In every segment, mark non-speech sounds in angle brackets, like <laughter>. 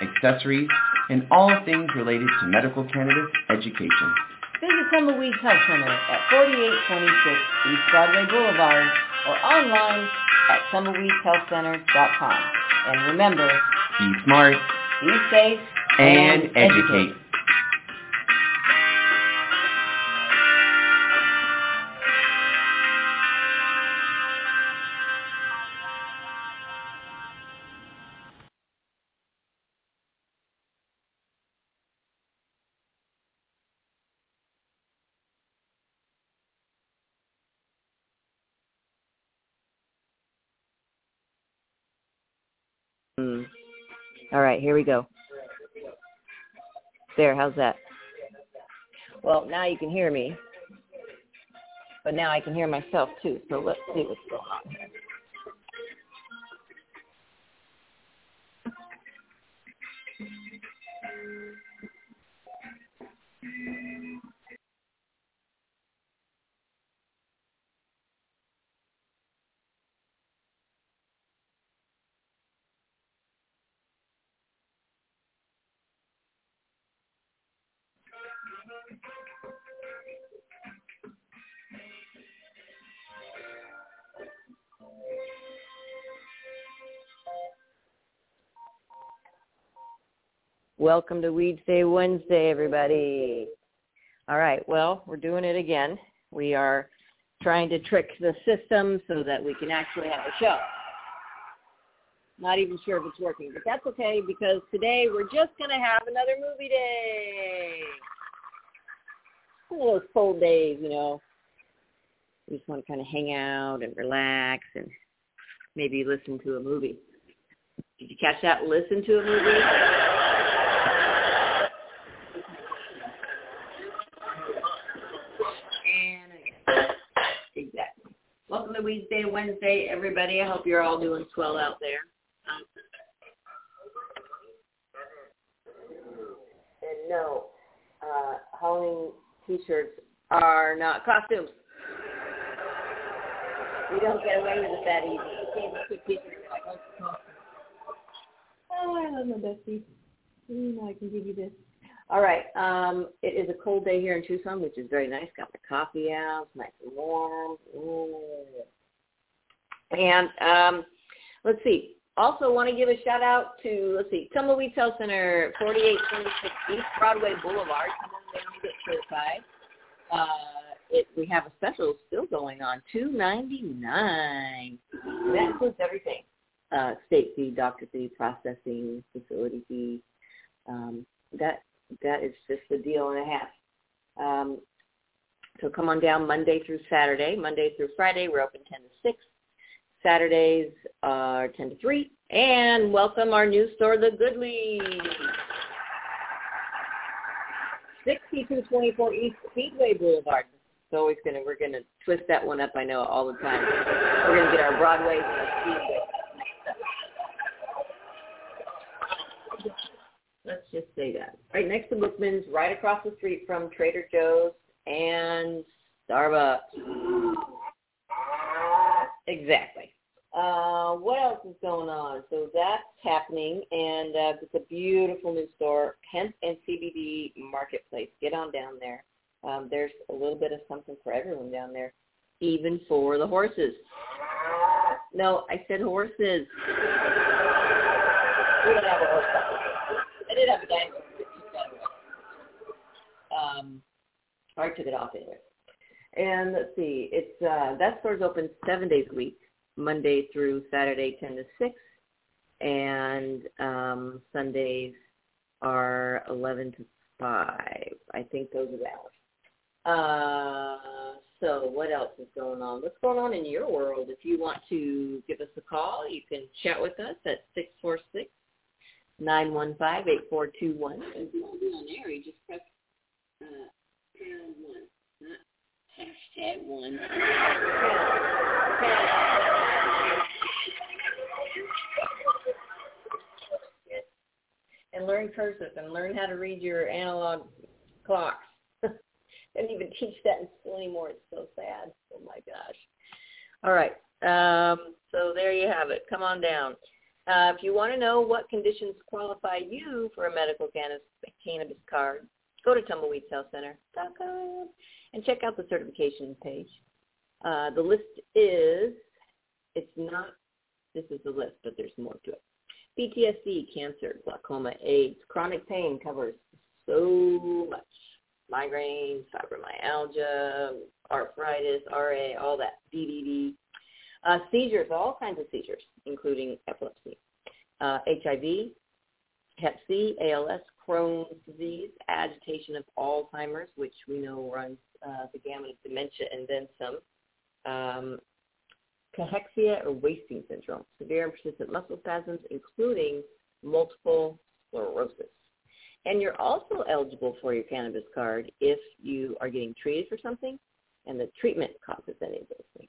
accessories, and all things related to medical cannabis education. Visit Tumbleweeds Health Center at 4826 East Broadway Boulevard or online at tumbleweedshealthcenter.com. And remember, Be smart be safe and educate. Hmm. Right, here we go. There, how's that? Well, now you can hear me. But now I can hear myself too. So let's see what's going on here. Welcome to Weedsday Wednesday, everybody. All right, well, we're doing it again. We are trying to trick the system so that we can actually have a show. Not even sure if it's working, but that's okay because today we're just going to have another movie day. One of those cold days, you know. We just want to kind of hang out and relax and maybe listen to a movie. Did you catch that? Listen to a movie? And again. Exactly. Welcome to Weedsday, Wednesday, everybody. I hope you're all doing swell out there. Um, and no, uh, Halloween T-shirts are not costumes. We don't get away with it that easy. You can't just put T-shirts like, it's a costume. Oh, I love my bestie. I can give you this. All right. Um, it is a cold day here in Tucson, which is very nice. Got my coffee out, nice and warm. Mm. And um, let's see. Also, want to give a shout out to let's see, Tumbleweed Health Center, 4826 East Broadway Boulevard. Come on down and get certified. Uh, it, we have a special still going on, two ninety nine. That includes everything: uh, state fee, doctor fee, processing, facility fee. Um, that that is just a deal and a half. Um, so come on down Monday through Saturday. Monday through Friday, we're open 10 to 6. Saturdays are 10 to 3. And welcome our new store, The Good Leaf. 6224 East Speedway Boulevard. It's always gonna we're gonna twist that one up. I know all the time. We're gonna get our Broadways and our. Let's just say that. Right next to Bookman's, right across the street from Trader Joe's and Starbucks. Exactly. Uh, what else is going on? So that's happening, and uh, it's a beautiful new store, Hemp and CBD Marketplace. Get on down there. Um, there's a little bit of something for everyone down there, even for the horses. No, I said horses. We don't have a horse. Did have a dinosaur. but she's got a Um, I took it off anyway. And let's see, it's uh, that store's open seven days a week, Monday through Saturday, ten to six, and um, Sundays are eleven to five. I think those are the hours. Uh, so what else is going on? What's going on in your world? If you want to give us a call, you can chat with us at six four six nine one five eight four two one. If you want to be on air, you just press uh, pound one, not hashtag one. and learn cursive and learn how to read your analog clocks. they <laughs> don't even teach that in school anymore. It's so sad. Oh my gosh. All right. Um, so there you have it. Come on down. Uh, if you want to know what conditions qualify you for a medical cannabis, card, go to tumbleweedshealthcenter.com and check out the certification page. Uh, the list is, it's not, this is the list, but there's more to it. PTSD, cancer, glaucoma, AIDS, chronic pain covers so much. Migraines, fibromyalgia, arthritis, RA, all that, DDD. Uh, seizures, all kinds of seizures, including epilepsy. Uh, HIV, Hep C, ALS, Crohn's disease, agitation of Alzheimer's, which we know runs uh, the gamut of dementia and then some. Um, cachexia or wasting syndrome, severe and persistent muscle spasms, including multiple sclerosis. And you're also eligible for your cannabis card if you are getting treated for something and the treatment causes any of those things.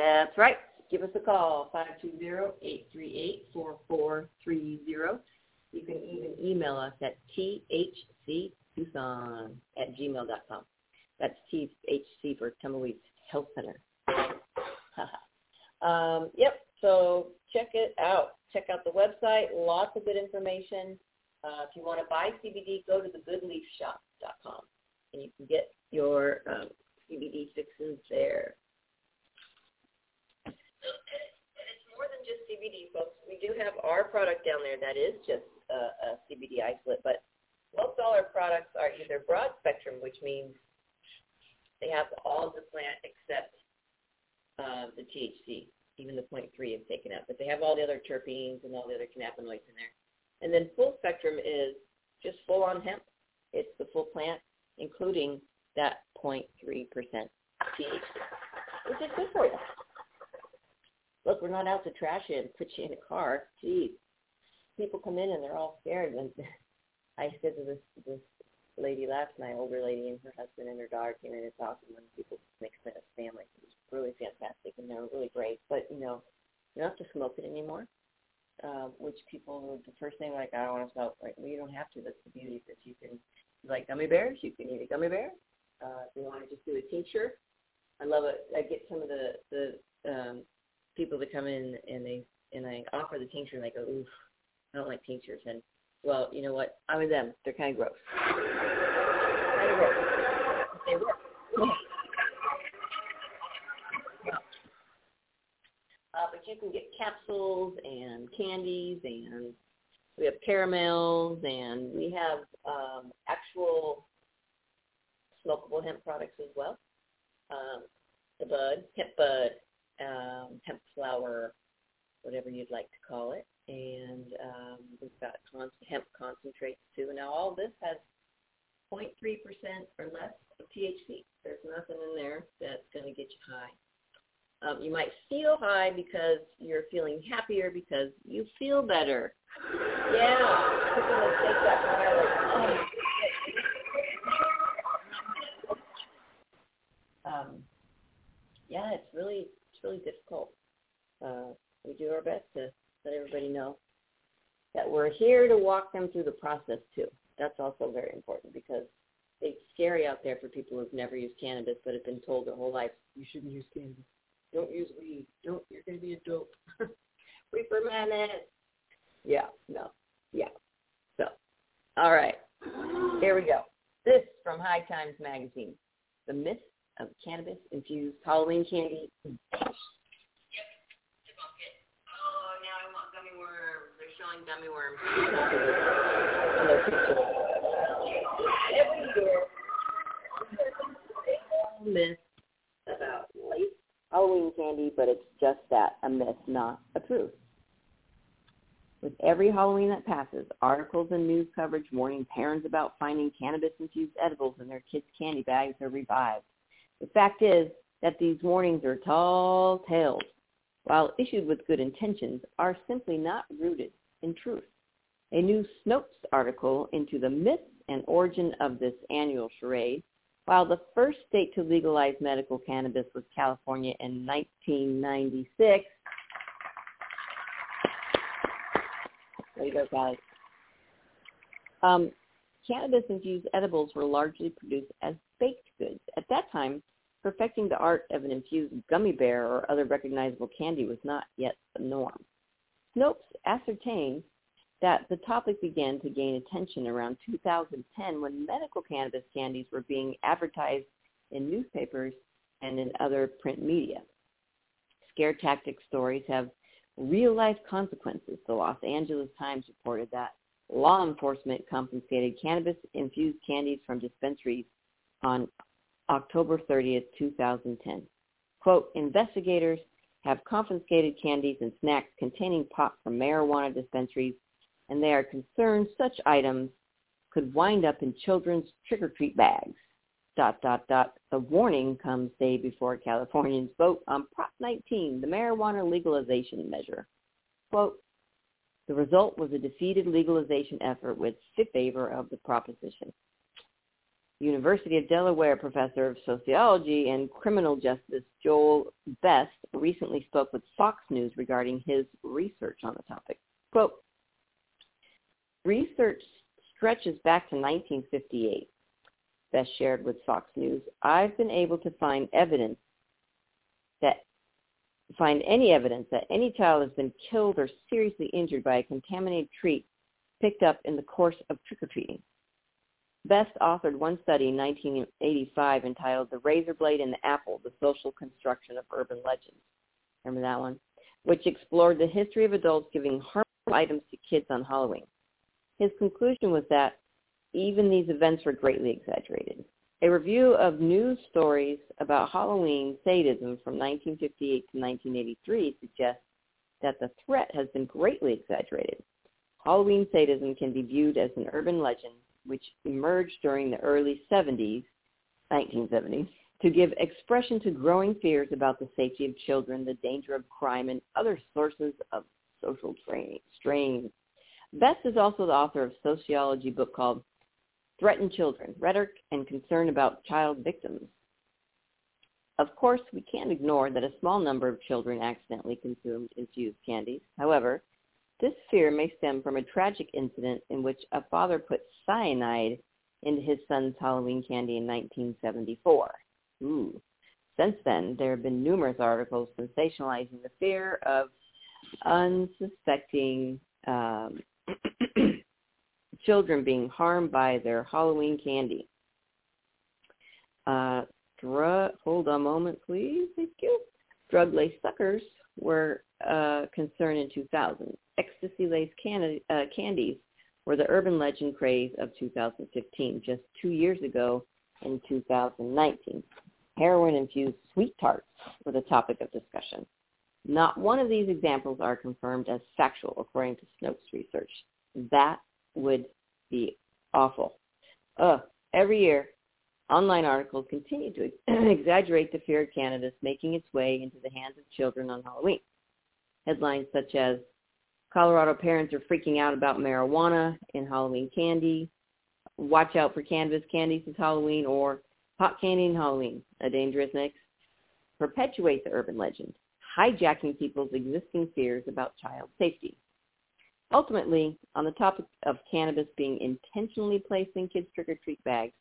That's right. Give us a call, 520-838-4430. You can even email us at thctucson at gmail.com. That's THC for Tumbleweeds Health Center. <laughs> um, yep, so check it out. Check out the website. Lots of good information. Uh, if you want to buy CBD, go to thegoodleafshop.com, and you can get your um, CBD fixes there. It's more than just CBD, folks. We do have our product down there that is just a, a CBD isolate, but most all our products are either broad spectrum, which means they have all the plant except uh, the THC. Even the 0.3 is taken out, but they have all the other terpenes and all the other cannabinoids in there. And then full spectrum is just full on hemp. It's the full plant, including that 0.3% THC, which is good for you look, we're not out to trash you and put you in a car. Geez, people come in and they're all scared. And <laughs> I said to this this lady last night, older lady, and her husband and her daughter came in. It's awesome when people make fun of family. It was really fantastic, and they're really great. But you know, you don't have to smoke it anymore. Uh, which people, the first thing like, I don't want to smoke. Like, well, you don't have to. That's the beauty that you can, like gummy bears. You can eat a gummy bear. Uh, if you want to just do a tincture, I love it. I get some of the the um, people that come in and they and I offer the tincture and they go, oof, I don't like tinctures. And well, you know what? I'm with them. They're kind of gross. kind of gross. They work. Uh, but you can get capsules and candies and we have caramels and we have um, actual smokable hemp products as well. Um, the bud, hemp bud, um, hemp flower, whatever you'd like to call it. And um, we've got con- hemp concentrates too. Now all this has 0.3% or less of THC. There's nothing in there that's going to get you high. Um, you might feel high because you're feeling happier because you feel better. Yeah, people will take that high like, oh. Um, yeah, it's really really difficult. Uh, we do our best to let everybody know that we're here to walk them through the process too. That's also very important because it's scary out there for people who've never used cannabis but have been told their whole life, you shouldn't use cannabis. Don't use weed. Don't, you're going to be a dope. we Reefer Madness. Yeah, no, yeah. So, all right, here we go. This from High Times Magazine. The myth of cannabis-infused Halloween candy. Yep, Oh, now I want gummy worms. They're showing gummy worms. Every year, myth about Halloween candy, but it's just that, a myth, not a truth. With every Halloween that passes, articles and news coverage warning parents about finding cannabis-infused edibles in their kids' candy bags are revived. The fact is that these warnings are tall tales, while issued with good intentions, are simply not rooted in truth. A new Snopes article into the myths and origin of this annual charade while the first state to legalize medical cannabis was California in 1996. There you go, guys. Um, cannabis-infused edibles were largely produced as baked goods. At that time, perfecting the art of an infused gummy bear or other recognizable candy was not yet the norm. Snopes ascertained that the topic began to gain attention around 2010 when medical cannabis candies were being advertised in newspapers and in other print media. Scare tactic stories have real-life consequences. The Los Angeles Times reported that law enforcement confiscated cannabis-infused candies from dispensaries on October 30th, 2010. Quote, investigators have confiscated candies and snacks containing pot from marijuana dispensaries and they are concerned such items could wind up in children's trick-or-treat bags. Dot, dot, dot. The warning comes day before Californians vote on Prop 19, the marijuana legalization measure. Quote, the result was a defeated legalization effort with favor of the proposition. University of Delaware professor of sociology and criminal justice Joel Best recently spoke with Fox News regarding his research on the topic. Quote, Research stretches back to 1958, Best shared with Fox News. I've been able to find evidence that find any evidence that any child has been killed or seriously injured by a contaminated treat picked up in the course of trick-or-treating. Best authored one study in 1985 entitled The Razor Blade and the Apple, The Social Construction of Urban Legends. Remember that one? Which explored the history of adults giving harmful items to kids on Halloween. His conclusion was that even these events were greatly exaggerated. A review of news stories about Halloween sadism from 1958 to 1983 suggests that the threat has been greatly exaggerated. Halloween sadism can be viewed as an urban legend which emerged during the early 70s, 1970s, to give expression to growing fears about the safety of children, the danger of crime, and other sources of social strain. Best is also the author of a sociology book called Threatened Children, Rhetoric and Concern About Child Victims. Of course, we can't ignore that a small number of children accidentally consumed infused candies. However, this fear may stem from a tragic incident in which a father put cyanide into his son's Halloween candy in 1974. Ooh. Since then, there have been numerous articles sensationalizing the fear of unsuspecting um, <clears throat> children being harmed by their Halloween candy. Uh, drug, hold a moment, please. Thank you. Drug-laced suckers were uh, concern in 2000. Ecstasy-laced can- uh, candies were the urban legend craze of 2015, just two years ago in 2019. Heroin-infused sweet tarts were the topic of discussion. Not one of these examples are confirmed as factual according to Snopes research. That would be awful. Ugh, every year, online articles continue to <clears throat> exaggerate the fear of cannabis making its way into the hands of children on Halloween. Headlines such as, Colorado parents are freaking out about marijuana in Halloween candy, watch out for cannabis candies this Halloween, or pot candy in Halloween, a dangerous mix, perpetuate the urban legend hijacking people's existing fears about child safety. Ultimately, on the topic of cannabis being intentionally placed in kids' trick-or-treat bags,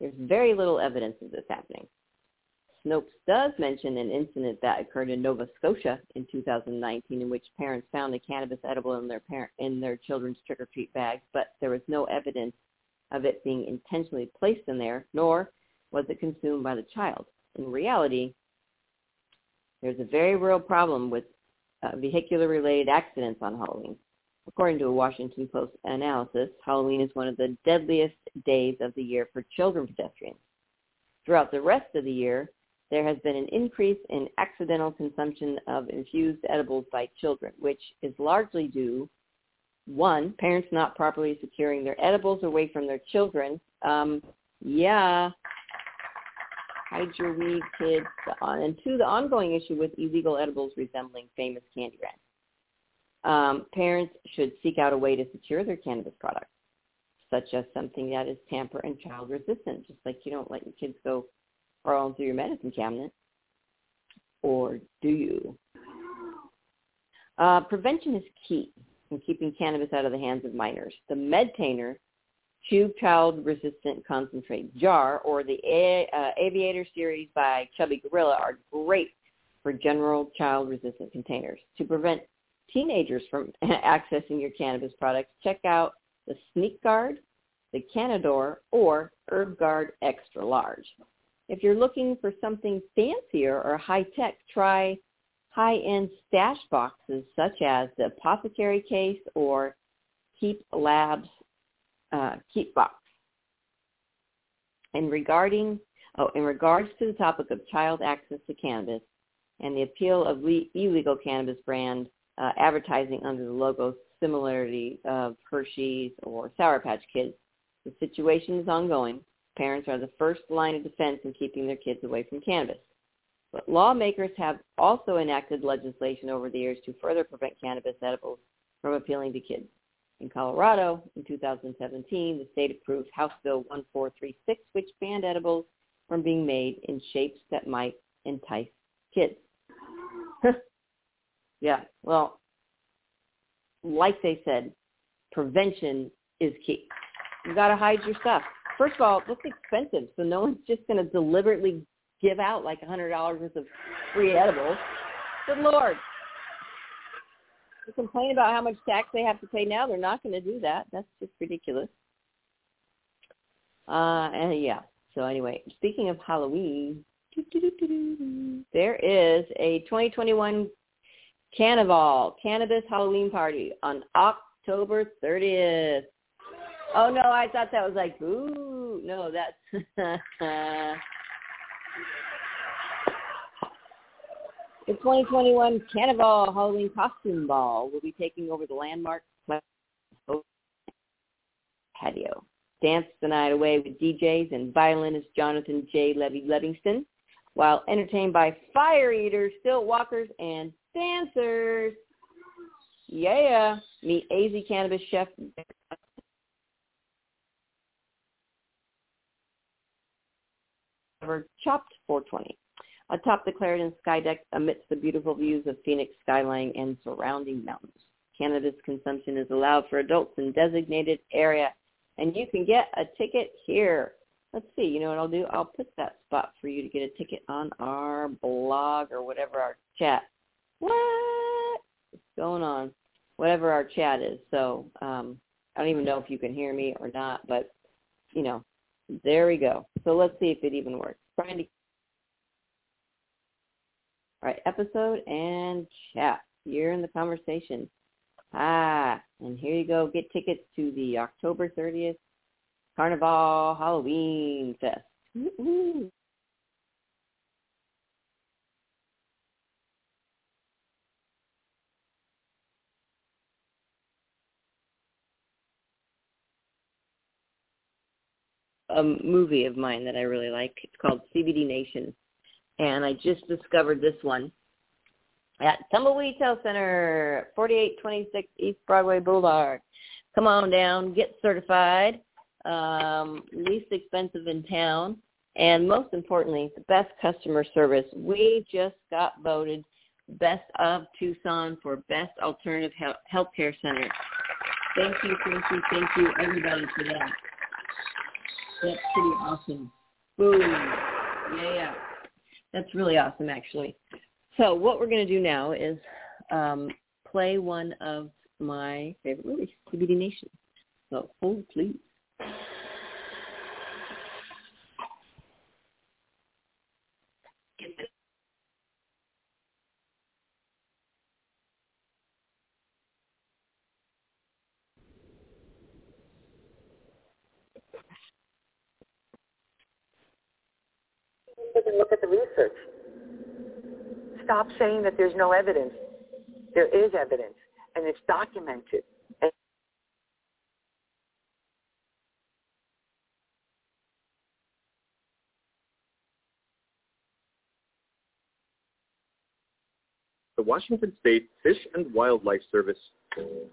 there's very little evidence of this happening. Snopes does mention an incident that occurred in Nova Scotia in 2019 in which parents found a cannabis edible in their parent, in their children's trick-or-treat bags, but there was no evidence of it being intentionally placed in there, nor was it consumed by the child. In reality, there's a very real problem with uh, vehicular-related accidents on Halloween. According to a Washington Post analysis, Halloween is one of the deadliest days of the year for children pedestrians. Throughout the rest of the year, there has been an increase in accidental consumption of infused edibles by children, which is largely due, one, parents not properly securing their edibles away from their children. Um, yeah, hide your weed, kids. And two, the ongoing issue with illegal edibles resembling famous Candyland. Um, parents should seek out a way to secure their cannabis products, such as something that is tamper and child resistant, just like you don't let your kids go crawling through your medicine cabinet. Or do you? Uh, prevention is key in keeping cannabis out of the hands of minors. The Medtainer Chew Child Resistant Concentrate Jar or the A- uh, Aviator series by Chubby Gorilla are great for general child resistant containers. To prevent teenagers from <laughs> accessing your cannabis products, check out the Sneak Guard, the Cannador, or Herb Guard Extra Large. If you're looking for something fancier or high-tech, try high-end stash boxes such as the Apothecary Case or Keep Labs uh, Keep Box. In regarding, oh, in regards to the topic of child access to cannabis and the appeal of le- illegal cannabis brand uh, advertising under the logo similarity of Hershey's or Sour Patch Kids, the situation is ongoing. Parents are the first line of defense in keeping their kids away from cannabis. But lawmakers have also enacted legislation over the years to further prevent cannabis edibles from appealing to kids. In Colorado, in 2017, the state approved House Bill 1436, which banned edibles from being made in shapes that might entice kids. <laughs> yeah, well, like they said, prevention is key. You got to hide your stuff. First of all, it's expensive, so no one's just going to deliberately give out like a $100 worth of free edibles. Good Lord. They complain about how much tax they have to pay now. They're not going to do that. That's just ridiculous. Uh, and yeah. So anyway, speaking of Halloween, there is a 2021 Carnival Cannabis Halloween Party on October 30th. Oh no, I thought that was like, ooh, no, that's <laughs> The 2021 Cannibal Halloween Costume Ball will be taking over the landmark patio. Dance the night away with DJs and violinist Jonathan J. Levy Livingston, while entertained by fire eaters, stilt walkers, and dancers. Yeah, meet AZ Cannabis Chef Chopped 420 atop the Clarendon sky deck amidst the beautiful views of Phoenix skyline and surrounding mountains. Cannabis consumption is allowed for adults in designated area, and you can get a ticket here. Let's see, you know what I'll do? I'll put that spot for you to get a ticket on our blog or whatever our chat. What? What's going on? Whatever our chat is. So um, I don't even know if you can hear me or not, but, you know, there we go. So let's see if it even works. Trying to all right, episode and chat. You're in the conversation. Ah, and here you go. Get tickets to the October 30th Carnival Halloween Fest. A movie of mine that I really like. It's called CBD Nation and I just discovered this one at Tumbleweed Health Center, 4826 East Broadway Boulevard. Come on down, get certified, um, least expensive in town, and most importantly, the best customer service. We just got voted Best of Tucson for Best Alternative Health Healthcare Center Thank you, thank you, thank you, everybody, for that. That's pretty awesome. Boom. Yeah, yeah. That's really awesome, actually. So what we're going to do now is um, play one of my favorite movies, CBD Nation. So hold, please. And look at the research. Stop saying that there's no evidence. There is evidence, and it's documented. And the Washington State Fish and Wildlife Service.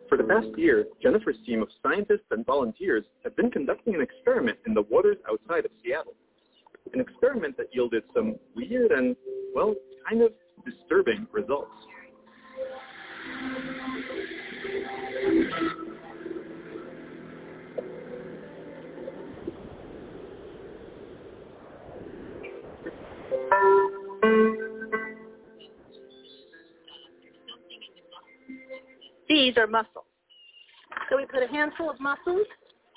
For the past year, Jennifer's team of scientists and volunteers have been conducting an experiment in the waters outside of Seattle an experiment that yielded some weird and, well, kind of disturbing results. These are mussels. So we put a handful of mussels,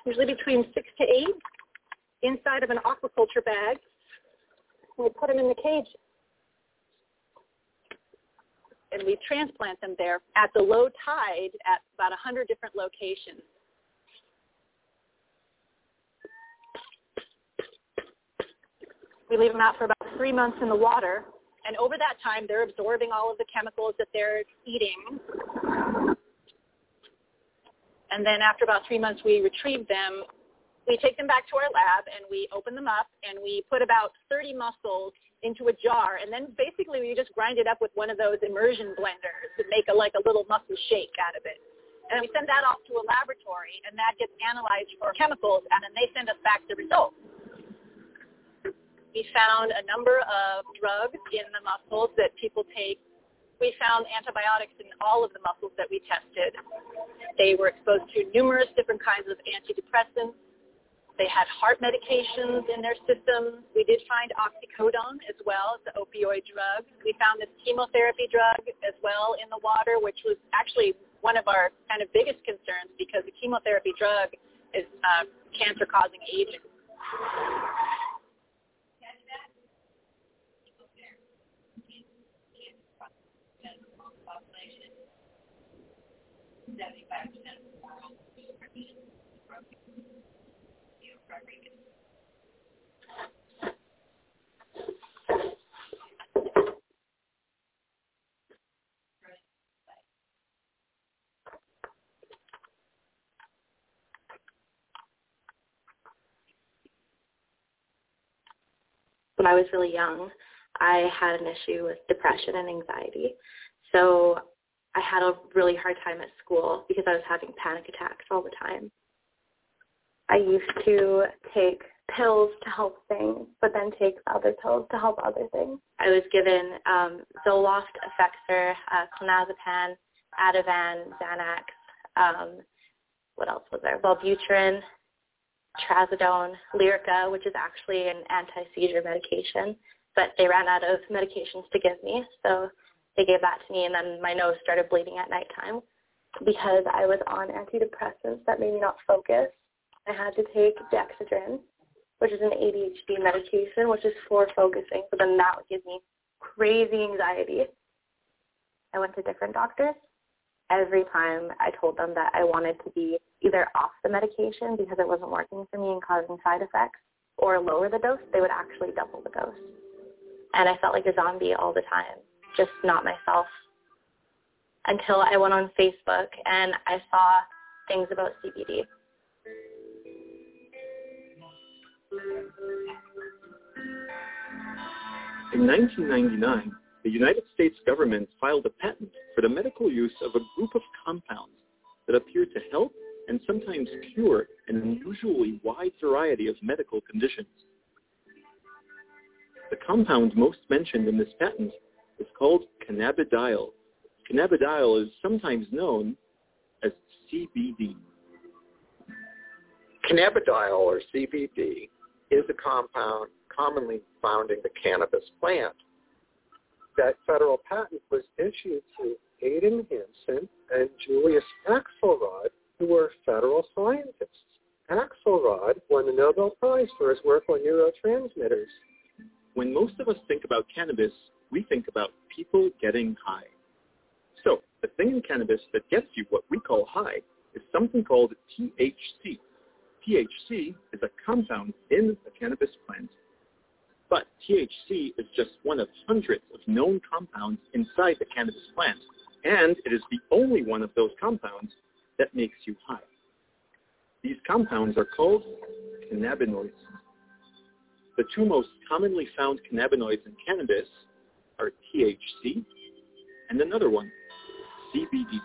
usually between six to eight, inside of an aquaculture bag. We put them in the cage. And we transplant them there at the low tide at about 100 different locations. We leave them out for about three months in the water. And over that time, they're absorbing all of the chemicals that they're eating. And then after about three months, we retrieve them we take them back to our lab and we open them up and we put about 30 mussels into a jar and then basically we just grind it up with one of those immersion blenders to make a, like a little mussel shake out of it. And we send that off to a laboratory and that gets analyzed for chemicals and then they send us back the results. We found a number of drugs in the mussels that people take. We found antibiotics in all of the mussels that we tested. They were exposed to numerous different kinds of antidepressants, they had heart medications in their systems. We did find oxycodone as well the opioid drug. We found this chemotherapy drug as well in the water, which was actually one of our kind of biggest concerns because the chemotherapy drug is uh, cancer-causing agent. Seventy-five when I was really young, I had an issue with depression and anxiety. So I had a really hard time at school because I was having panic attacks all the time. I used to take pills to help things, but then take other pills to help other things. I was given um, Zoloft, Effexor, uh, clonazepam, Ativan, Xanax. Um, what else was there? Wellbutrin, trazodone, Lyrica, which is actually an anti-seizure medication, but they ran out of medications to give me, so they gave that to me, and then my nose started bleeding at nighttime because I was on antidepressants that made me not focus. I had to take Dexedrine, which is an ADHD medication, which is for focusing, but then that would give me crazy anxiety. I went to different doctors every time I told them that I wanted to be either off the medication because it wasn't working for me and causing side effects or lower the dose, they would actually double the dose. And I felt like a zombie all the time, just not myself. Until I went on Facebook and I saw things about CBD. In 1999, the United States government filed a patent for the medical use of a group of compounds that appear to help and sometimes cure an unusually wide variety of medical conditions. The compound most mentioned in this patent is called cannabidiol. Cannabidiol is sometimes known as CBD. Cannabidiol, or CBD, is a compound commonly found in the cannabis plant. That federal patent was issued to Aidan Hampson and Julius Axelrod, who were federal scientists. Axelrod won the Nobel Prize for his work on neurotransmitters. When most of us think about cannabis, we think about people getting high. So the thing in cannabis that gets you what we call high is something called THC. THC is a compound in the cannabis plant. But THC is just one of hundreds of known compounds inside the cannabis plant, and it is the only one of those compounds that makes you high. These compounds are called cannabinoids. The two most commonly found cannabinoids in cannabis are THC and another one, CBD.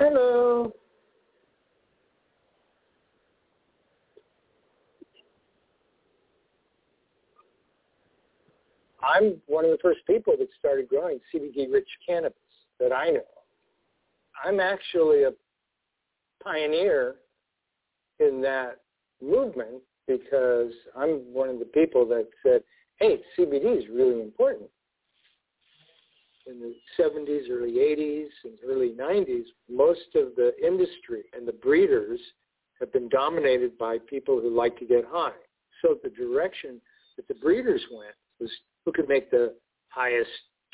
Hello. I'm one of the first people that started growing CBD-rich cannabis that I know. I'm actually a pioneer in that movement because I'm one of the people that said, hey, CBD is really important. In the 70s, early 80s, and early 90s, most of the industry and the breeders have been dominated by people who like to get high. So the direction that the breeders went was who could make the highest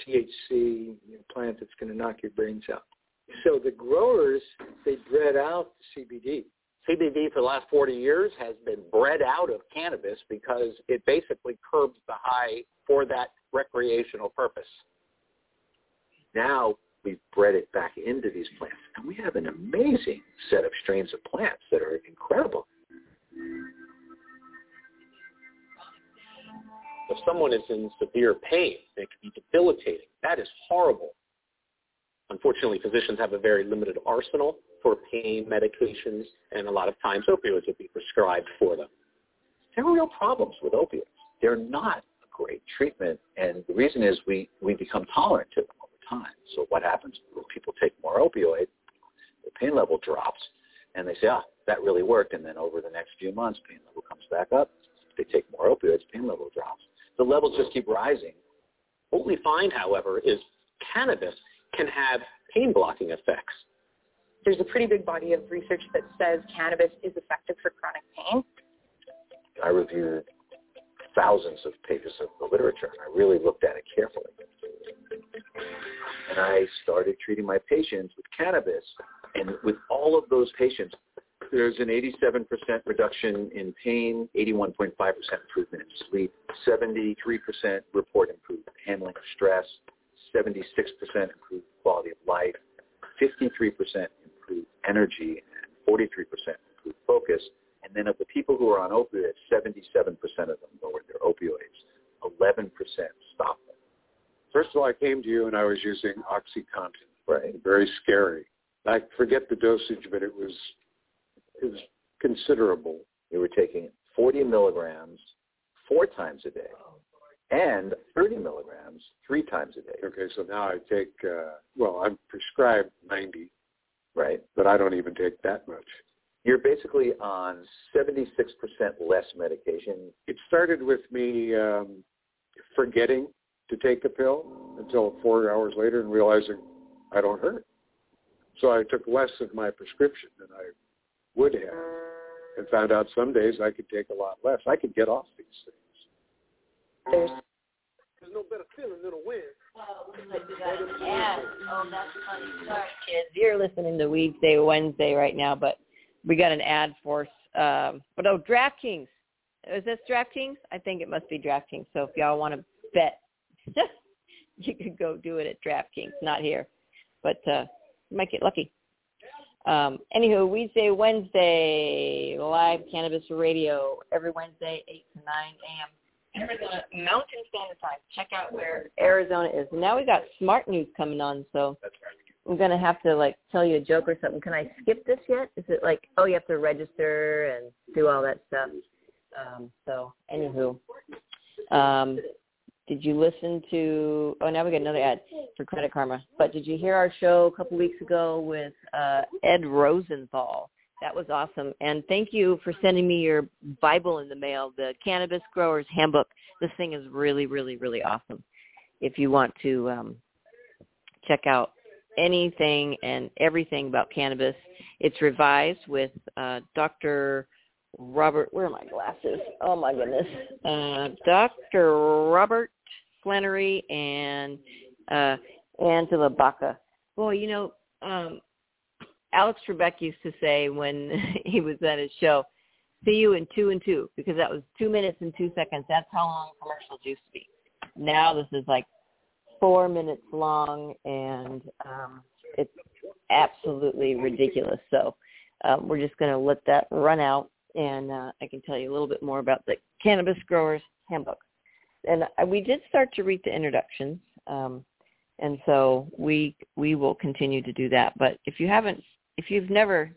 THC plant that's going to knock your brains out. So the growers, they bred out the CBD. CBD for the last 40 years has been bred out of cannabis because it basically curbs the high for that recreational purpose. Now we've bred it back into these plants, and we have an amazing set of strains of plants that are incredible. If someone is in severe pain, it can be debilitating. That is horrible. Unfortunately, physicians have a very limited arsenal for pain medications, and a lot of times opioids will be prescribed for them. There are real problems with opioids. They're not a great treatment, and the reason is we, we become tolerant to them time. So what happens when people take more opioid, the pain level drops, and they say, ah, that really worked, and then over the next few months, pain level comes back up. They take more opioids, pain level drops. The levels just keep rising. What we find, however, is cannabis can have pain blocking effects. There's a pretty big body of research that says cannabis is effective for chronic pain. I reviewed thousands of pages of the literature, and I really looked at it carefully. And I started treating my patients with cannabis. And with all of those patients, there's an 87% reduction in pain, 81.5% improvement in sleep, 73% report improved handling of stress, 76% improved quality of life, 53% improved energy, and 43% improved focus. And then of the people who are on opioids, 77% of them lowered their opioids. 11% stopped. First of all, I came to you and I was using OxyContin. Right. Very scary. I forget the dosage, but it was it was considerable. You were taking 40 milligrams four times a day and 30 milligrams three times a day. Okay, so now I take, uh, well, I'm prescribed 90. Right. But I don't even take that much. You're basically on 76% less medication. It started with me um, forgetting to take a pill until four hours later and realizing I don't hurt. So I took less of my prescription than I would have and found out some days I could take a lot less. I could get off these things. There's there's no better feeling than a win. Well, looks like we got an ad. Oh, that's funny. Sorry, kids. You're listening to Weedsday Wednesday right now, but we got an ad for um but oh DraftKings. Is this DraftKings? I think it must be DraftKings. So if y'all want to bet <laughs> you could go do it at DraftKings, not here. But uh you might get lucky. Um, anywho, Weedsday Wednesday, live cannabis radio every Wednesday, 8 to 9 a.m. Arizona Mountain Standard Time. Check out where Arizona is. Now we got smart news coming on, so I'm gonna have to like tell you a joke or something. Can I skip this yet? Is it like oh you have to register and do all that stuff? Um, so anywho, um, did you listen to? Oh, now we got another ad for Credit Karma. But did you hear our show a couple weeks ago with uh, Ed Rosenthal? That was awesome. And thank you for sending me your Bible in the mail, the Cannabis Growers Handbook. This thing is really, really, really awesome. If you want to um, check out anything and everything about cannabis, it's revised with uh, Dr. Robert. Where are my glasses? Oh my goodness, uh, Dr. Robert Flannery and uh, Angela Baca. Boy, you know, um, Alex Trebek used to say when <laughs> he was at his show, "See you in two and two," because that was two minutes and two seconds. That's how long commercials used to be. Now this is like four minutes long, and um, it's absolutely ridiculous. So um, we're just going to let that run out, and uh, I can tell you a little bit more about the Cannabis Growers Handbook. And we did start to read the introductions, um, and so we we will continue to do that. But if you haven't, if you've never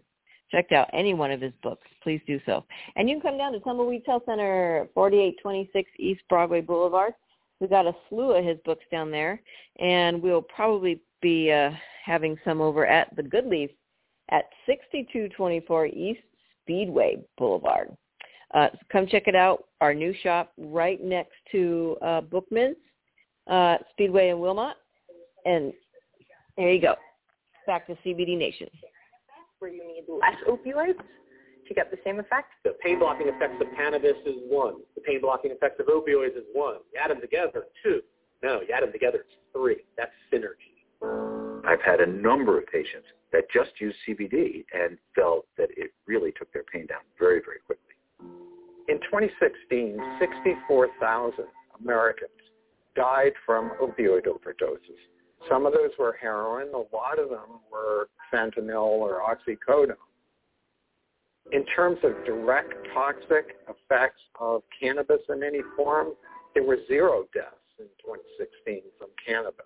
checked out any one of his books, please do so. And you can come down to Tumbleweed Health Center, 4826 East Broadway Boulevard. We've got a slew of his books down there, and we'll probably be uh, having some over at the Good Leaf at 6224 East Speedway Boulevard. Uh, come check it out. Our new shop right next to uh, Bookman's uh, Speedway in Wilmot. And there you go. Back to CBD Nation. Where you need less opioids to get the same effect? The pain blocking effects of cannabis is one. The pain blocking effects of opioids is one. You add them together, two. No, you add them together, it's three. That's synergy. I've had a number of patients that just used CBD and felt that it really took their pain down very, very quickly. In 2016, 64,000 Americans died from opioid overdoses. Some of those were heroin. A lot of them were fentanyl or oxycodone. In terms of direct toxic effects of cannabis in any form, there were zero deaths in 2016 from cannabis.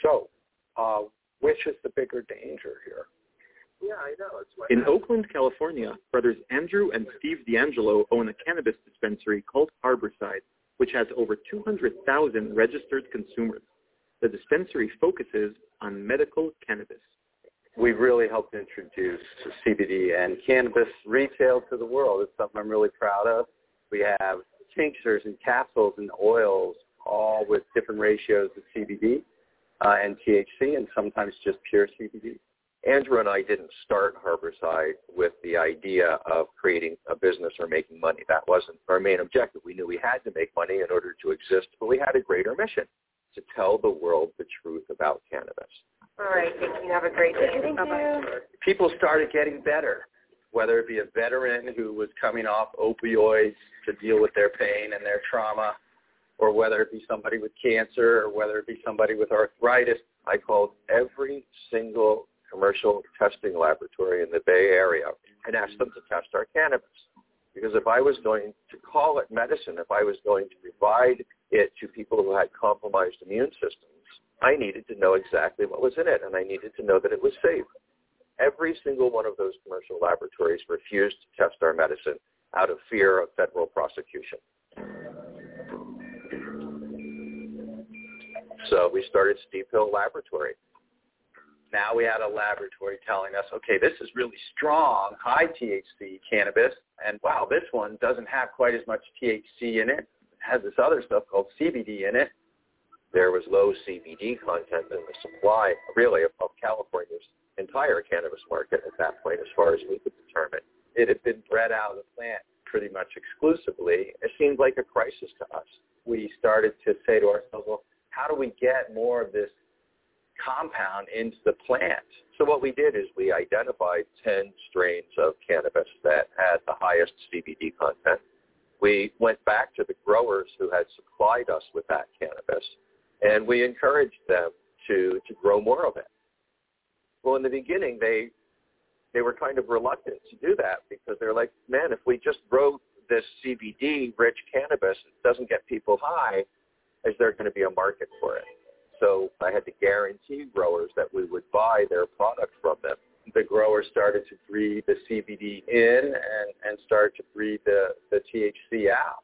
So, uh, which is the bigger danger here? Yeah, I know. In Oakland, California, brothers Andrew and Steve DeAngelo own a cannabis dispensary called Harborside, which has over 200,000 registered consumers. The dispensary focuses on medical cannabis. We've really helped introduce CBD and cannabis retail to the world. It's something I'm really proud of. We have tinctures and capsules and oils, all with different ratios of CBD uh, and THC, and sometimes just pure CBD. Andrew and I didn't start Harborside with the idea of creating a business or making money. That wasn't our main objective. We knew we had to make money in order to exist, but we had a greater mission to tell the world the truth about cannabis. All right. Thank you. Have a great day. Thank Bye-bye. People started getting better, whether it be a veteran who was coming off opioids to deal with their pain and their trauma, or whether it be somebody with cancer, or whether it be somebody with arthritis. I called every single commercial testing laboratory in the Bay Area and asked them to test our cannabis. Because if I was going to call it medicine, if I was going to provide it to people who had compromised immune systems, I needed to know exactly what was in it, and I needed to know that it was safe. Every single one of those commercial laboratories refused to test our medicine out of fear of federal prosecution. So we started Steep Hill Laboratory. Now we had a laboratory telling us, okay, this is really strong, high THC cannabis, and wow, this one doesn't have quite as much THC in it. It has this other stuff called CBD in it. There was low CBD content in the supply, really, of, of California's entire cannabis market at that point, as far as we could determine. It had been bred out of the plant pretty much exclusively. It seemed like a crisis to us. We started to say to ourselves, well, how do we get more of this compound into the plant? So what we did is we identified 10 strains of cannabis that had the highest CBD content. We went back to the growers who had supplied us with that cannabis, and we encouraged them to, to grow more of it. Well, in the beginning, they they were kind of reluctant to do that because they're like, man, if we just grow this CBD-rich cannabis, it doesn't get people high, is there going to be a market for it? so I had to guarantee growers that we would buy their product from them. The growers started to breed the CBD in and, and started to breed the, the THC out.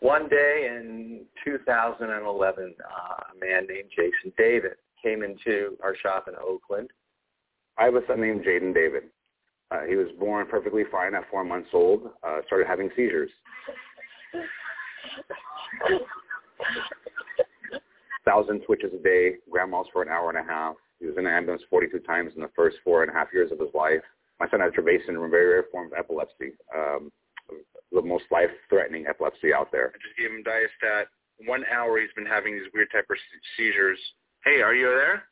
One day in 2011, uh, a man named Jason David came into our shop in Oakland. I was named Jaden David. Uh, he was born perfectly fine at four months old, uh, started having seizures. Thousand twitches a day, grand mals for an hour and a half. He was in an ambulance 42 times in the first four and a half years of his life. My son has Dravet syndrome, very rare form of epilepsy, um, the most life-threatening epilepsy out there. I just gave him Diastat. One hour he's been having these weird type of seizures. Hey, are you there?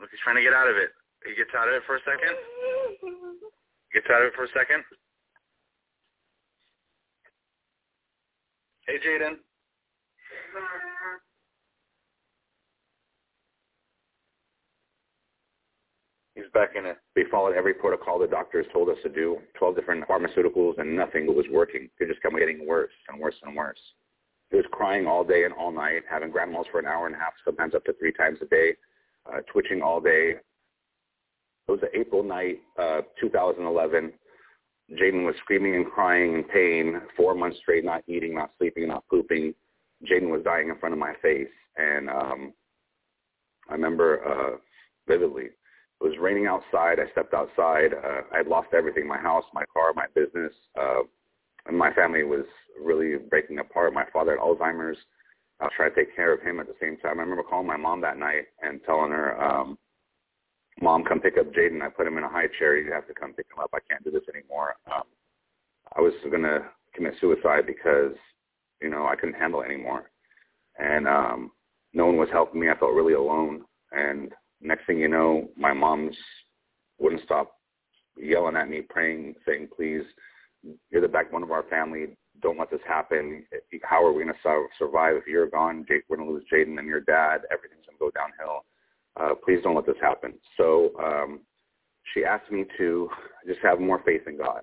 Look, he's trying to get out of it. He gets out of it for a second. Gets out of it for a second. Hey, Jaden. He's back in it. We followed every protocol the doctors told us to do, 12 different pharmaceuticals, and nothing was working. It just kept getting worse and worse and worse. He was crying all day and all night, having grand mal for an hour and a half, sometimes up to three times a day, uh, twitching all day. It was an April night, uh, 2011. Jaden was screaming and crying in pain, four months straight, not eating, not sleeping, not pooping. Jaden was dying in front of my face, and um, I remember uh, vividly. It was raining outside. I stepped outside. Uh, I had lost everything: my house, my car, my business, uh, and my family was really breaking apart. My father had Alzheimer's. I was trying to take care of him at the same time. I remember calling my mom that night and telling her, um, "Mom, come pick up Jaden. I put him in a high chair. You have to come pick him up. I can't do this anymore." Um, I was going to commit suicide because, you know, I couldn't handle it anymore, and um, no one was helping me. I felt really alone, and next thing you know, my mom's wouldn't stop yelling at me, praying, saying, "Please, you're the backbone of our family. Don't let this happen. How are we going to survive if you're gone? we're going to lose Jaden and your dad. Everything's going to go downhill. Uh, please don't let this happen." So um, she asked me to just have more faith in God.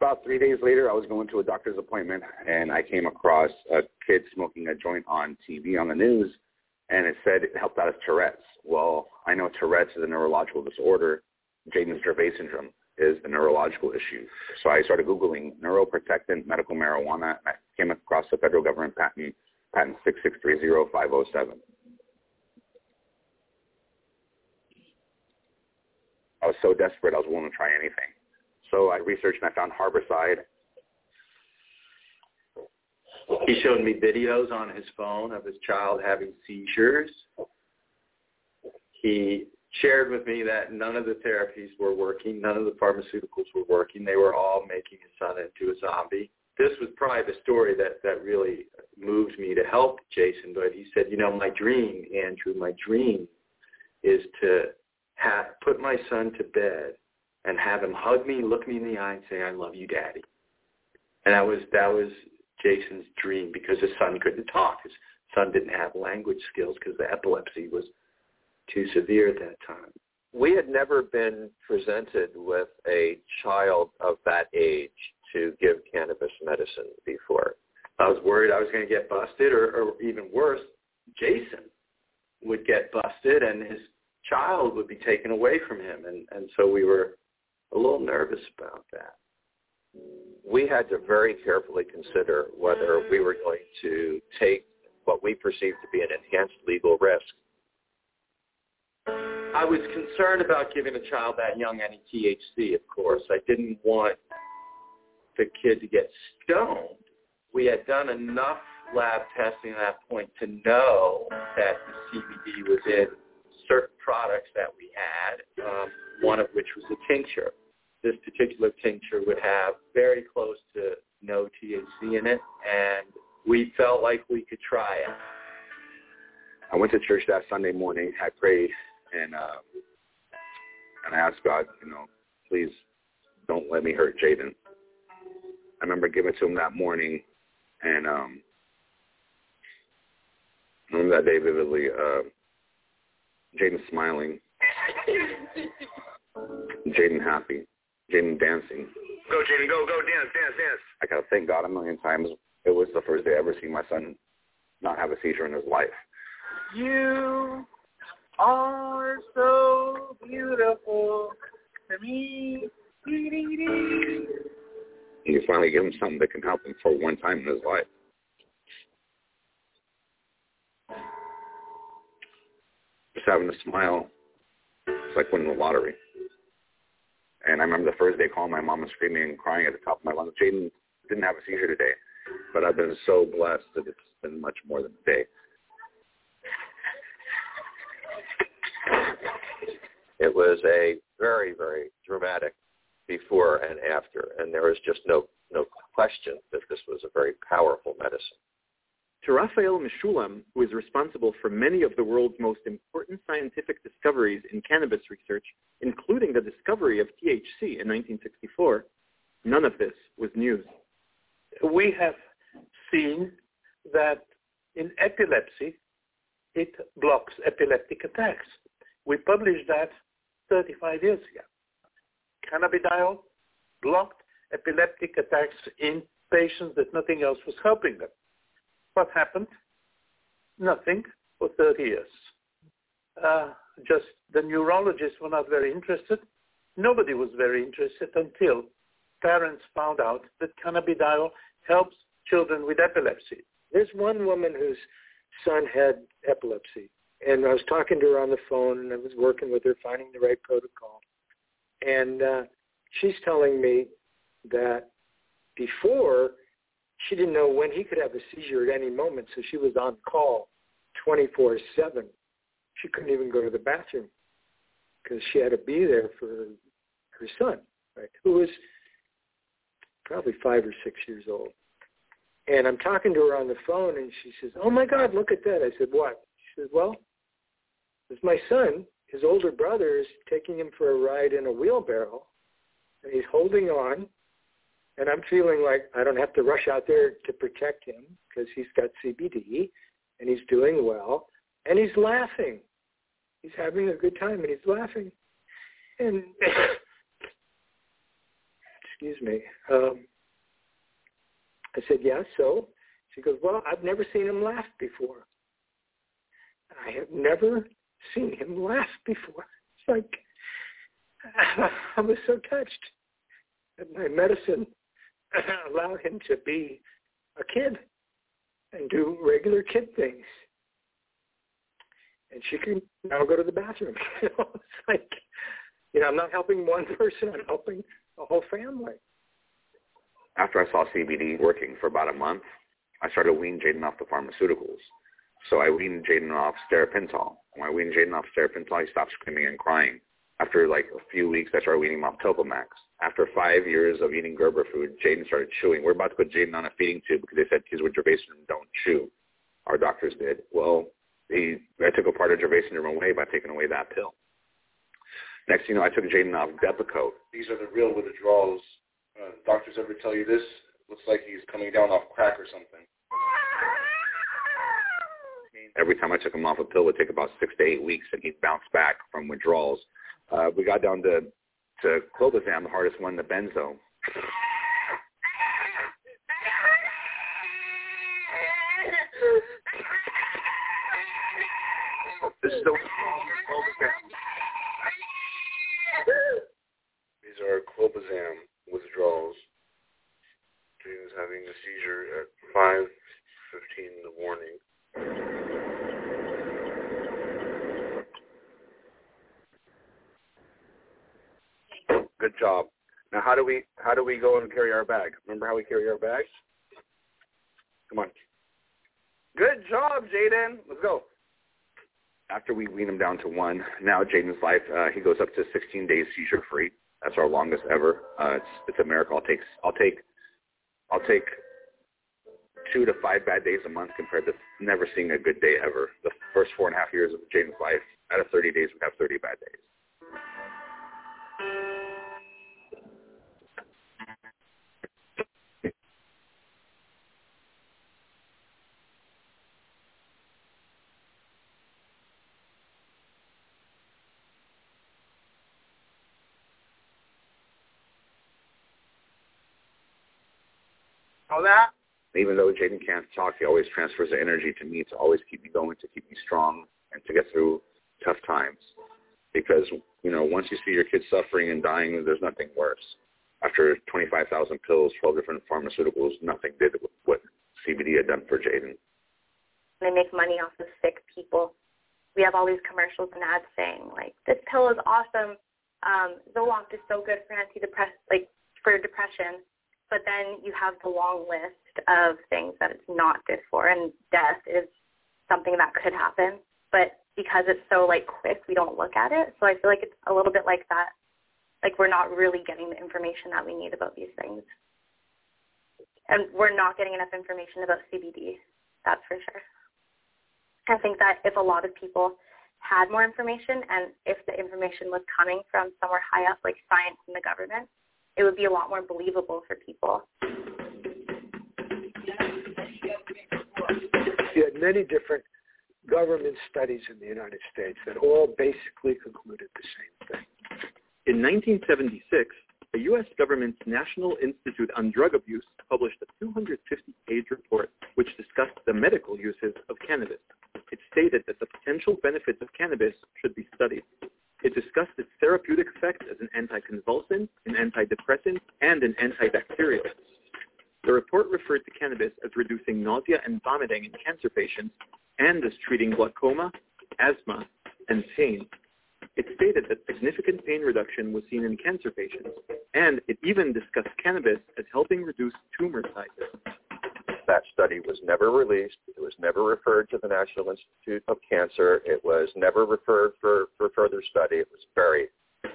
About three days later, I was going to a doctor's appointment, and I came across a kid smoking a joint on TV on the news and it said it helped out with Tourette's. Well, I know Tourette's is a neurological disorder. Jaden's Dravet syndrome is a neurological issue. So I started Googling neuroprotectant medical marijuana, and I came across the federal government patent, patent 6630507. I was so desperate, I was willing to try anything. So I researched and I found Harborside he showed me videos on his phone of his child having seizures. He shared with me that none of the therapies were working, none of the pharmaceuticals were working. They were all making his son into a zombie. This was probably the story that, that really moved me to help Jason. But he said, you know, my dream, Andrew, my dream is to have, put my son to bed and have him hug me, look me in the eye and say, I love you, daddy. And that was, that was Jason's dream because his son couldn't talk. His son didn't have language skills because the epilepsy was too severe at that time. We had never been presented with a child of that age to give cannabis medicine before. I was worried I was going to get busted or, or even worse, Jason would get busted and his child would be taken away from him. And, and so we were a little nervous about that we had to very carefully consider whether mm-hmm. we were going to take what we perceived to be an enhanced legal risk. I was concerned about giving a child that young any THC, of course. I didn't want the kid to get stoned. We had done enough lab testing at that point to know that the CBD was in certain products that we had, um, one of which was a tincture this particular tincture would have very close to no THC in it, and we felt like we could try it. I went to church that Sunday morning. I prayed, and uh, and I asked God, you know, please don't let me hurt Jaden. I remember giving it to him that morning, and um, I remember that day vividly. Uh, Jaden smiling, Jaden happy. Jaden dancing. Go, Jaden, go, go, dance, dance, dance. I gotta thank God a million times. It was the first day I ever seen my son not have a seizure in his life. You are so beautiful to me. He you finally give him something that can help him for one time in his life. Having a smile, it's like winning the lottery. And I remember the first day calling my mom and screaming and crying at the top of my lungs. Jaden didn't have a seizure today, but I've been so blessed that it's been much more than a day. It was a very, very dramatic before and after, and there was just no no question that this was a very powerful medicine. To Raphael Mechoulam, who is responsible for many of the world's most important scientific discoveries in cannabis research, including the discovery of THC in 1964, none of this was news. We have seen that in epilepsy, it blocks epileptic attacks. We published that 35 years ago. Cannabidiol blocked epileptic attacks in patients that nothing else was helping them. What happened? Nothing for 30 years. Uh, just the neurologists were not very interested. Nobody was very interested until parents found out that cannabidiol helps children with epilepsy. There's one woman whose son had epilepsy, and I was talking to her on the phone, and I was working with her, finding the right protocol. And uh, she's telling me that before she didn't know when he could have a seizure at any moment, so she was on call 24/7. She couldn't even go to the bathroom because she had to be there for her son, right, who was probably five or six years old. And I'm talking to her on the phone, and she says, "Oh my God, look at that!" I said, "What?" She says, "Well, it's my son. His older brother is taking him for a ride in a wheelbarrow, and he's holding on, and I'm feeling like I don't have to rush out there to protect him because he's got CBD, and he's doing well, and he's laughing. He's having a good time, and he's laughing, and." <coughs> excuse me. Um, I said, yeah, so? She goes, well, I've never seen him laugh before. I have never seen him laugh before. It's like, <sighs> I was so touched that my medicine <laughs> allowed him to be a kid and do regular kid things. And she can now go to the bathroom. <laughs> you know, it's like, you know, I'm not helping one <laughs> person, I'm helping a whole family after I saw CBD working for about a month, I started weaning Jaden off the pharmaceuticals. So I weaned Jaden off stiripentol. When I weaned Jaden off stiripentol, he stopped screaming and crying. After like a few weeks, I started weaning him off Topamax. After five years of eating Gerber food, Jaden started chewing. We're about to put Jaden on a feeding tube because they said kids with Dravet syndrome don't chew. Our doctors did. Well, he, I took a part of Dravet syndrome away by taking away that pill. Next thing you know, I took Jaden off Depakote. These are the real withdrawals uh, doctors ever tell you this? Looks like he's coming down off crack or something. Every time I took him off a pill, it would take about six to eight weeks, and he'd bounce back from withdrawals. Uh, we got down to to clobazam, the hardest one, the benzo. This is the These are clobazam withdrawals. Jane is having a seizure at 5.15 in the morning. Good job. Now, how do we how do we go and carry our bag? Remember how we carry our bags? Come on. Good job, Jaden. Let's go. After we wean him down to one, now Jaden's life, uh, he goes up to 16 days seizure free. That's our longest ever. Uh, it's it's a miracle. I'll take I'll take I'll take two to five bad days a month compared to never seeing a good day ever. The first four and a half years of Jaden's life, out of 30 days, we have 30 bad days. All that? Even though Jaden can't talk, he always transfers the energy to me to always keep me going, to keep me strong, and to get through tough times. Because, you know, once you see your kids suffering and dying, there's nothing worse. After 25,000 pills, 12 different pharmaceuticals. Nothing did what CBD had done for Jaden. They make money off of sick people. We have all these commercials and ads saying like, "This pill is awesome. Um, Zoloft is so good for antidepress like for depression." But then you have the long list of things that it's not good for, and death is something that could happen. But because it's so like quick, we don't look at it. So I feel like it's a little bit like that. Like we're not really getting the information that we need about these things. And we're not getting enough information about CBD. That's for sure. I think that if a lot of people had more information and if the information was coming from somewhere high up like science and the government, it would be a lot more believable for people. You had many different government studies in the United States that all basically concluded the same thing. In 1976, the U.S. government's National Institute on Drug Abuse published a 250-page report which discussed the medical uses of cannabis. It stated that the potential benefits of cannabis should be studied. It discussed its therapeutic effects as an anticonvulsant, an antidepressant, and an antibacterial. The report referred to cannabis as reducing nausea and vomiting in cancer patients and as treating glaucoma, asthma, and pain. It stated that significant pain reduction was seen in cancer patients, and it even discussed cannabis as helping reduce tumor sizes. That study was never released. It was never referred to the National Institute of Cancer. It was never referred for, for further study. It was buried.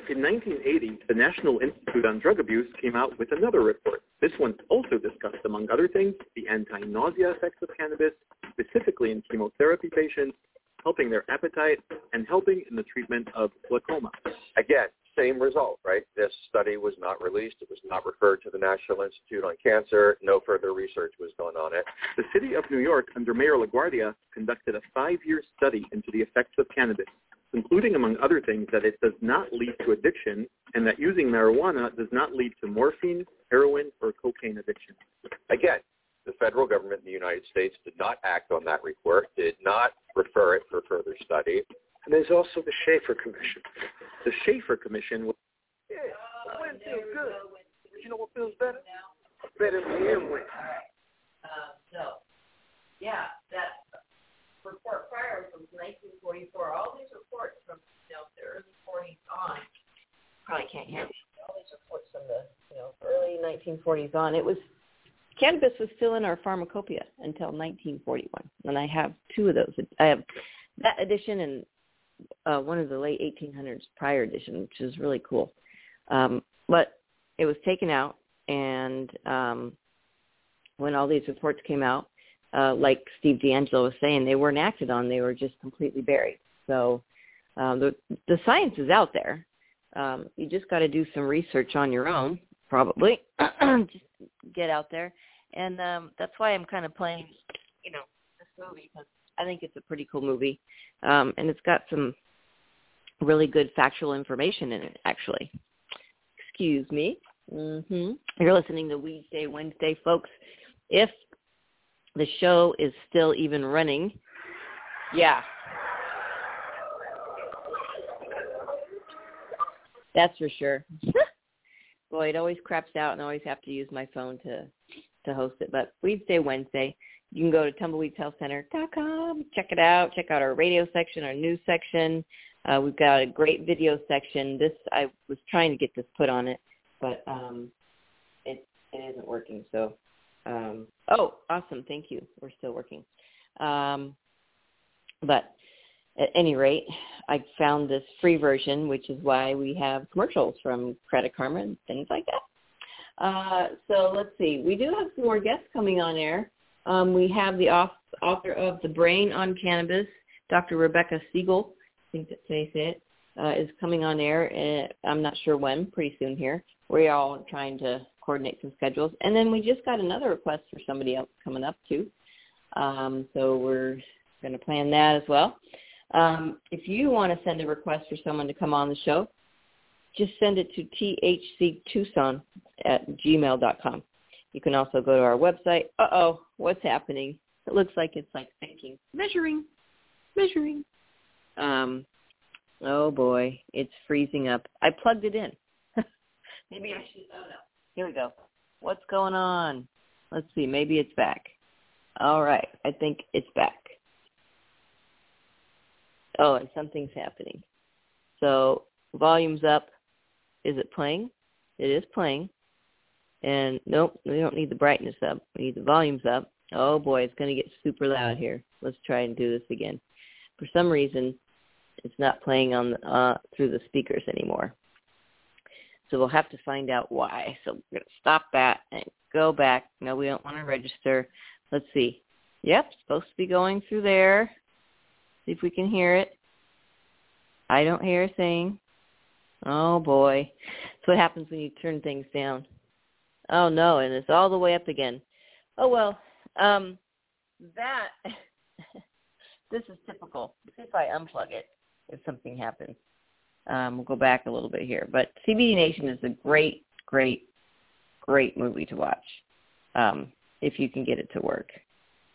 In 1980, the National Institute on Drug Abuse came out with another report. This one also discussed, among other things, the anti-nausea effects of cannabis, specifically in chemotherapy patients, helping their appetite, and helping in the treatment of glaucoma. Again, same result, right? This study was not released. It was not referred to the National Institute on Cancer. No further research was done on it. The city of New York, under Mayor LaGuardia, conducted a five-year study into the effects of cannabis, concluding, among other things, that it does not lead to addiction and that using marijuana does not lead to morphine, heroin, or cocaine addiction. Again, the federal government in the United States did not act on that report, did not refer it for further study. And there's also the Shafer Commission. The Shafer Commission was Yeah, wind feels good. You know what feels better? Better than the wind. Um, so, yeah, that report prior from 1944, all these reports from you know the early 40s on, probably can't hear me. All these reports from the you know early 1940s on, it was cannabis was still in our pharmacopoeia until 1941, and I have two of those. I have that edition and uh, one of the late 1800s prior edition, which is really cool. Um, but it was taken out, and um, when all these reports came out, uh, like Steve DeAngelo was saying, they weren't acted on; they were just completely buried. So um, the the science is out there. Um, you just got to do some research on your own, probably. <clears throat> just get out there, and um, that's why I'm kind of playing, you know, this movie because I think it's a pretty cool movie, um, and it's got some really good factual information in it. Actually, excuse me. Mm-hmm. You're listening to Weedsday Wednesday, folks. If the show is still even running, yeah, that's for sure. <laughs> Boy, it always craps out, and I always have to use my phone to to host it. But Weedsday Wednesday, you can go to tumbleweedshealthcenter.com, check it out, check out our radio section, our news section. Uh, we've got a great video section. This I was trying to get this put on it, but um, it it isn't working. So, um, oh, awesome! Thank you. We're still working. Um, but at any rate, I found this free version, which is why we have commercials from Credit Karma and things like that. Uh, so let's see. We do have some more guests coming on air. Um, we have the author of The Brain on Cannabis, Dr. Rebecca Siegel, I think that's how you say it, uh, is coming on air. Uh, I'm not sure when, pretty soon here. We're all trying to coordinate some schedules. And then we just got another request for somebody else coming up too. Um, so we're going to plan that as well. Um, if you want to send a request for someone to come on the show, just send it to thctucson at gmail.com. You can also go to our website. Uh-oh, what's happening? It looks like it's like thinking, measuring, measuring. Um, oh boy, it's freezing up. I plugged it in. <laughs> Maybe I should, oh no. Here we go. What's going on? Let's see. Maybe it's back. All right. I think it's back. Oh, and something's happening. So volume's up. Is it playing? It is playing. And nope, we don't need the brightness up. We need the volumes up. Oh boy, it's going to get super loud here. Let's try and do this again. For some reason, it's not playing on the, uh, through the speakers anymore. So we'll have to find out why. So we're going to stop that and go back. No, we don't want to register. Let's see. Yep, supposed to be going through there. See if we can hear it. I don't hear a thing. Oh boy. That's what happens when you turn things down. Oh no, and it's all the way up again. Oh well. Um that <laughs> this is typical. If I unplug it if something happens. Um, we'll go back a little bit here. But CBD Nation is a great, great, great movie to watch um, if you can get it to work.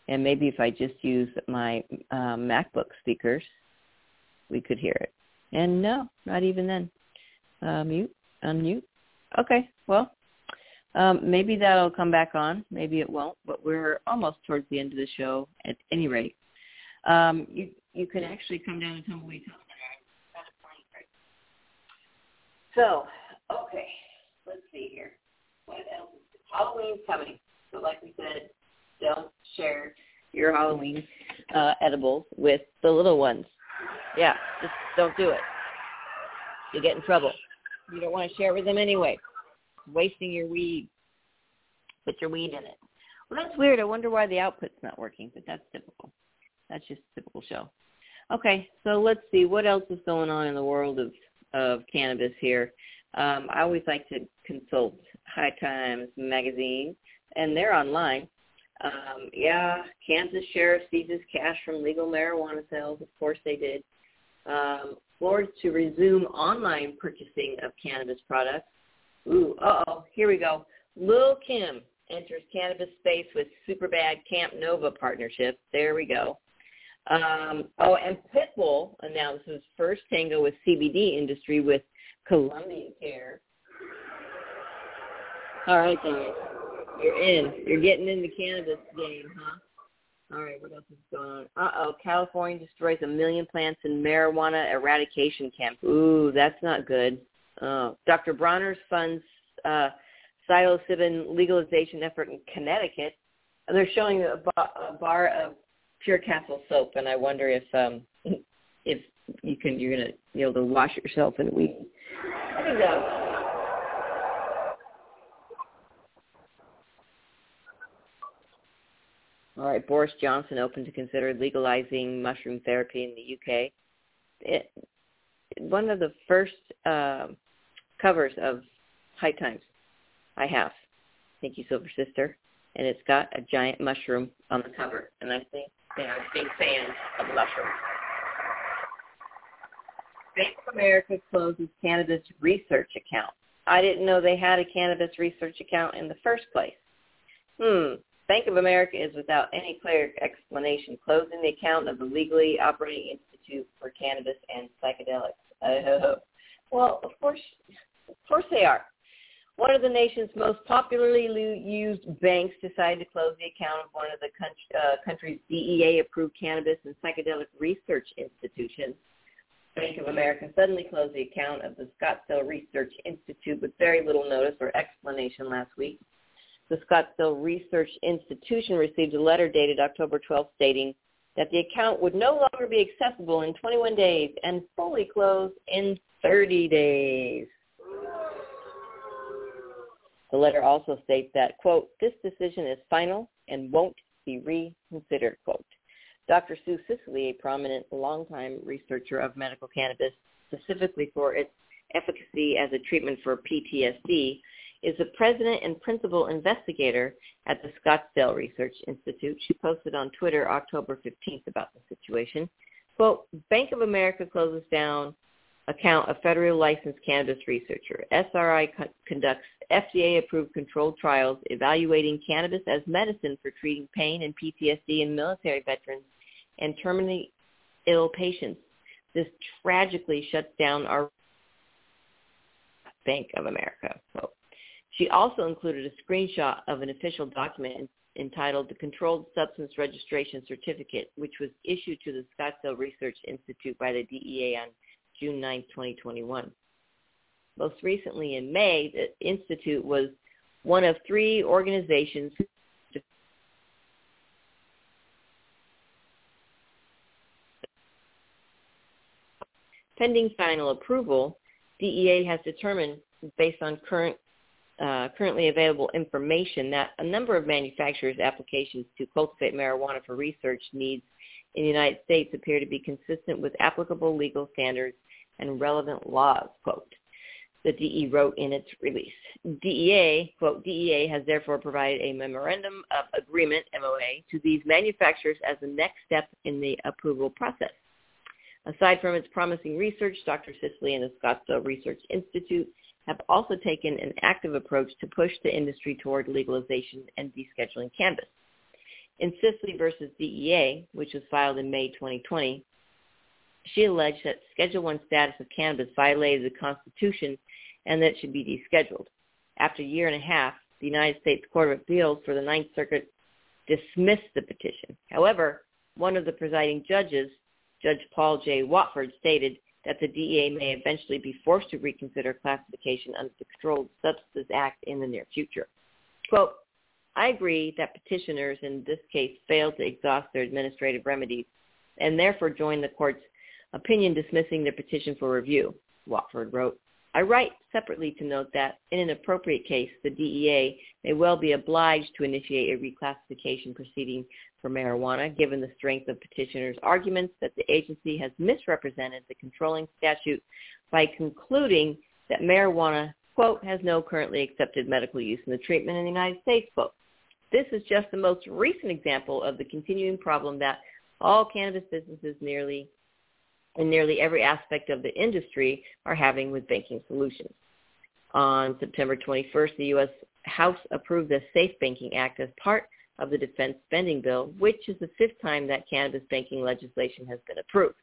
And maybe if I just use my um, MacBook speakers, we could hear it. And no, not even then. Uh, mute, unmute. Okay, well, um, maybe that'll come back on. Maybe it won't, but we're almost towards the end of the show at any rate. Um, you you can actually come down to Tumbleweed So, okay, let's see here. What else? Halloween's coming. So like we said, don't share your Halloween uh, edibles with the little ones. Yeah, just don't do it. You get in trouble. You don't want to share with them anyway. Wasting your weed. Put your weed in it. Well, that's weird. I wonder why the output's not working, but that's typical. That's just a typical show. Okay, so let's see what else is going on in the world of of cannabis here. Um, I always like to consult High Times magazine, and they're online. Um, yeah, Kansas sheriff seizes cash from legal marijuana sales. Of course they did. Um, Florida to resume online purchasing of cannabis products. Ooh, uh-oh, here we go. Lil Kim enters cannabis space with Superbad Camp Nova partnership. There we go. Um, oh, and Pitbull announces first tango with CBD industry with Columbia Care. All right, guys. You're in. You're getting in the cannabis game, huh? All right, what else is going on? Uh-oh, California destroys a million plants in marijuana eradication camp. Ooh, that's not good. Oh, Dr. Bronner's funds uh, psilocybin legalization effort in Connecticut. They're showing a, bar, a bar of Pure Castle soap, and I wonder if um, <laughs> if you can you're gonna be able to wash yourself in a week. I think that. All right, Boris Johnson open to consider legalizing mushroom therapy in the UK. It, one of the first uh, covers of High Times I have. Thank you, Silver Sister. And it's got a giant mushroom on the cover. And I think they are big fans of mushrooms. Bank of America closes cannabis research account. I didn't know they had a cannabis research account in the first place. Hmm. Bank of America is without any clear explanation closing the account of the legally operating Institute for Cannabis and Psychedelics. Uh, well, of course, of course they are. One of the nation's most popularly used banks decided to close the account of one of the uh, country's DEA-approved cannabis and psychedelic research institutions. Bank of America suddenly closed the account of the Scottsdale Research Institute with very little notice or explanation last week. The Scottsdale Research Institution received a letter dated October 12 stating that the account would no longer be accessible in 21 days and fully closed in 30 days. The letter also states that, quote, this decision is final and won't be reconsidered, quote. Dr. Sue Sisley, a prominent longtime researcher of medical cannabis, specifically for its efficacy as a treatment for PTSD, is the president and principal investigator at the Scottsdale Research Institute. She posted on Twitter October 15th about the situation. Quote, Bank of America closes down account of federally licensed cannabis researcher. SRI co- conducts FDA-approved controlled trials evaluating cannabis as medicine for treating pain and PTSD in military veterans and terminally ill patients. This tragically shuts down our Bank of America. So She also included a screenshot of an official document entitled the Controlled Substance Registration Certificate, which was issued to the Scottsdale Research Institute by the DEA on June 9, 2021. Most recently in May, the Institute was one of three organizations pending final approval, DEA has determined, based on current uh, currently available information that a number of manufacturers' applications to cultivate marijuana for research needs in the United States appear to be consistent with applicable legal standards and relevant laws, quote. The DE wrote in its release. DEA, quote, DEA has therefore provided a memorandum of agreement, MOA, to these manufacturers as the next step in the approval process. Aside from its promising research, Dr. Sisley and the Scottsdale Research Institute have also taken an active approach to push the industry toward legalization and descheduling cannabis. In Sisley versus DEA, which was filed in May 2020, she alleged that Schedule 1 status of cannabis violated the Constitution and that it should be descheduled. After a year and a half, the United States Court of Appeals for the Ninth Circuit dismissed the petition. However, one of the presiding judges, Judge Paul J. Watford, stated that the DEA may eventually be forced to reconsider classification under the Controlled Substances Act in the near future. Quote, I agree that petitioners in this case failed to exhaust their administrative remedies and therefore joined the court's opinion dismissing their petition for review, Watford wrote. I write separately to note that in an appropriate case, the DEA may well be obliged to initiate a reclassification proceeding for marijuana, given the strength of petitioners' arguments that the agency has misrepresented the controlling statute by concluding that marijuana, quote, has no currently accepted medical use in the treatment in the United States, quote. This is just the most recent example of the continuing problem that all cannabis businesses nearly in nearly every aspect of the industry are having with banking solutions. On September 21st, the U.S. House approved the SAFE Banking Act as part of the defense spending bill, which is the fifth time that cannabis banking legislation has been approved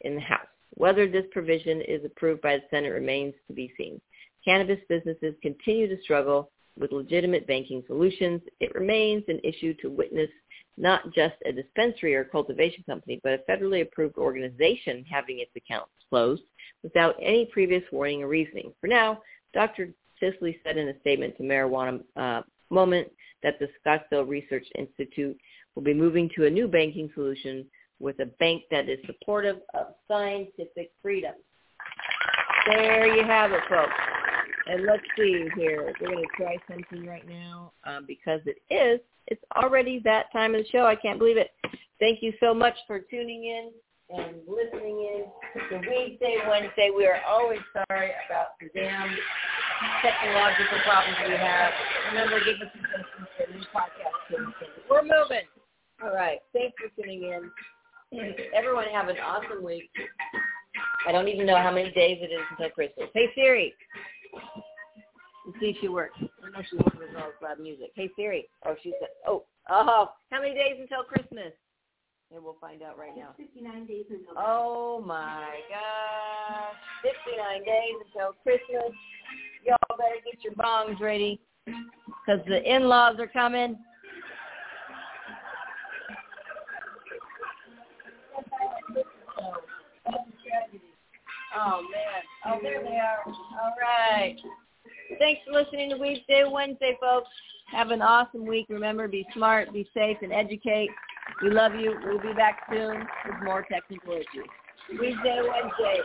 in the House. Whether this provision is approved by the Senate remains to be seen. Cannabis businesses continue to struggle with legitimate banking solutions. It remains an issue to witness not just a dispensary or cultivation company, but a federally approved organization having its accounts closed without any previous warning or reasoning. For now, Dr. Sisley said in a statement to Marijuana uh, Moment that the Scottsdale Research Institute will be moving to a new banking solution with a bank that is supportive of scientific freedom. There you have it, folks. And let's see here. We're going to try something right now um, because it is. It's already that time of the show. I can't believe it. Thank you so much for tuning in and listening in to Weedsday, Wednesday. We are always sorry about the damn technological problems we have. Remember, give us suggestions for new podcasts. We're moving. All right. Thanks for tuning in. Everyone have an awesome week. I don't even know how many days it is until Christmas. Hey Siri. Let's see if she works. I know she works with all this loud music. Hey Siri. Oh, she said, oh, oh, how many days until Christmas? And we'll find out right now. 59 days until Oh my gosh. 59 days until Christmas. Y'all better get your bongs ready because the in-laws are coming. Oh man. Oh, there they are. All right. Thanks for listening to Weedsday Wednesday, folks. Have an awesome week. Remember, be smart, be safe, and educate. We love you. We'll be back soon with more technical issues. Weedsday Wednesday.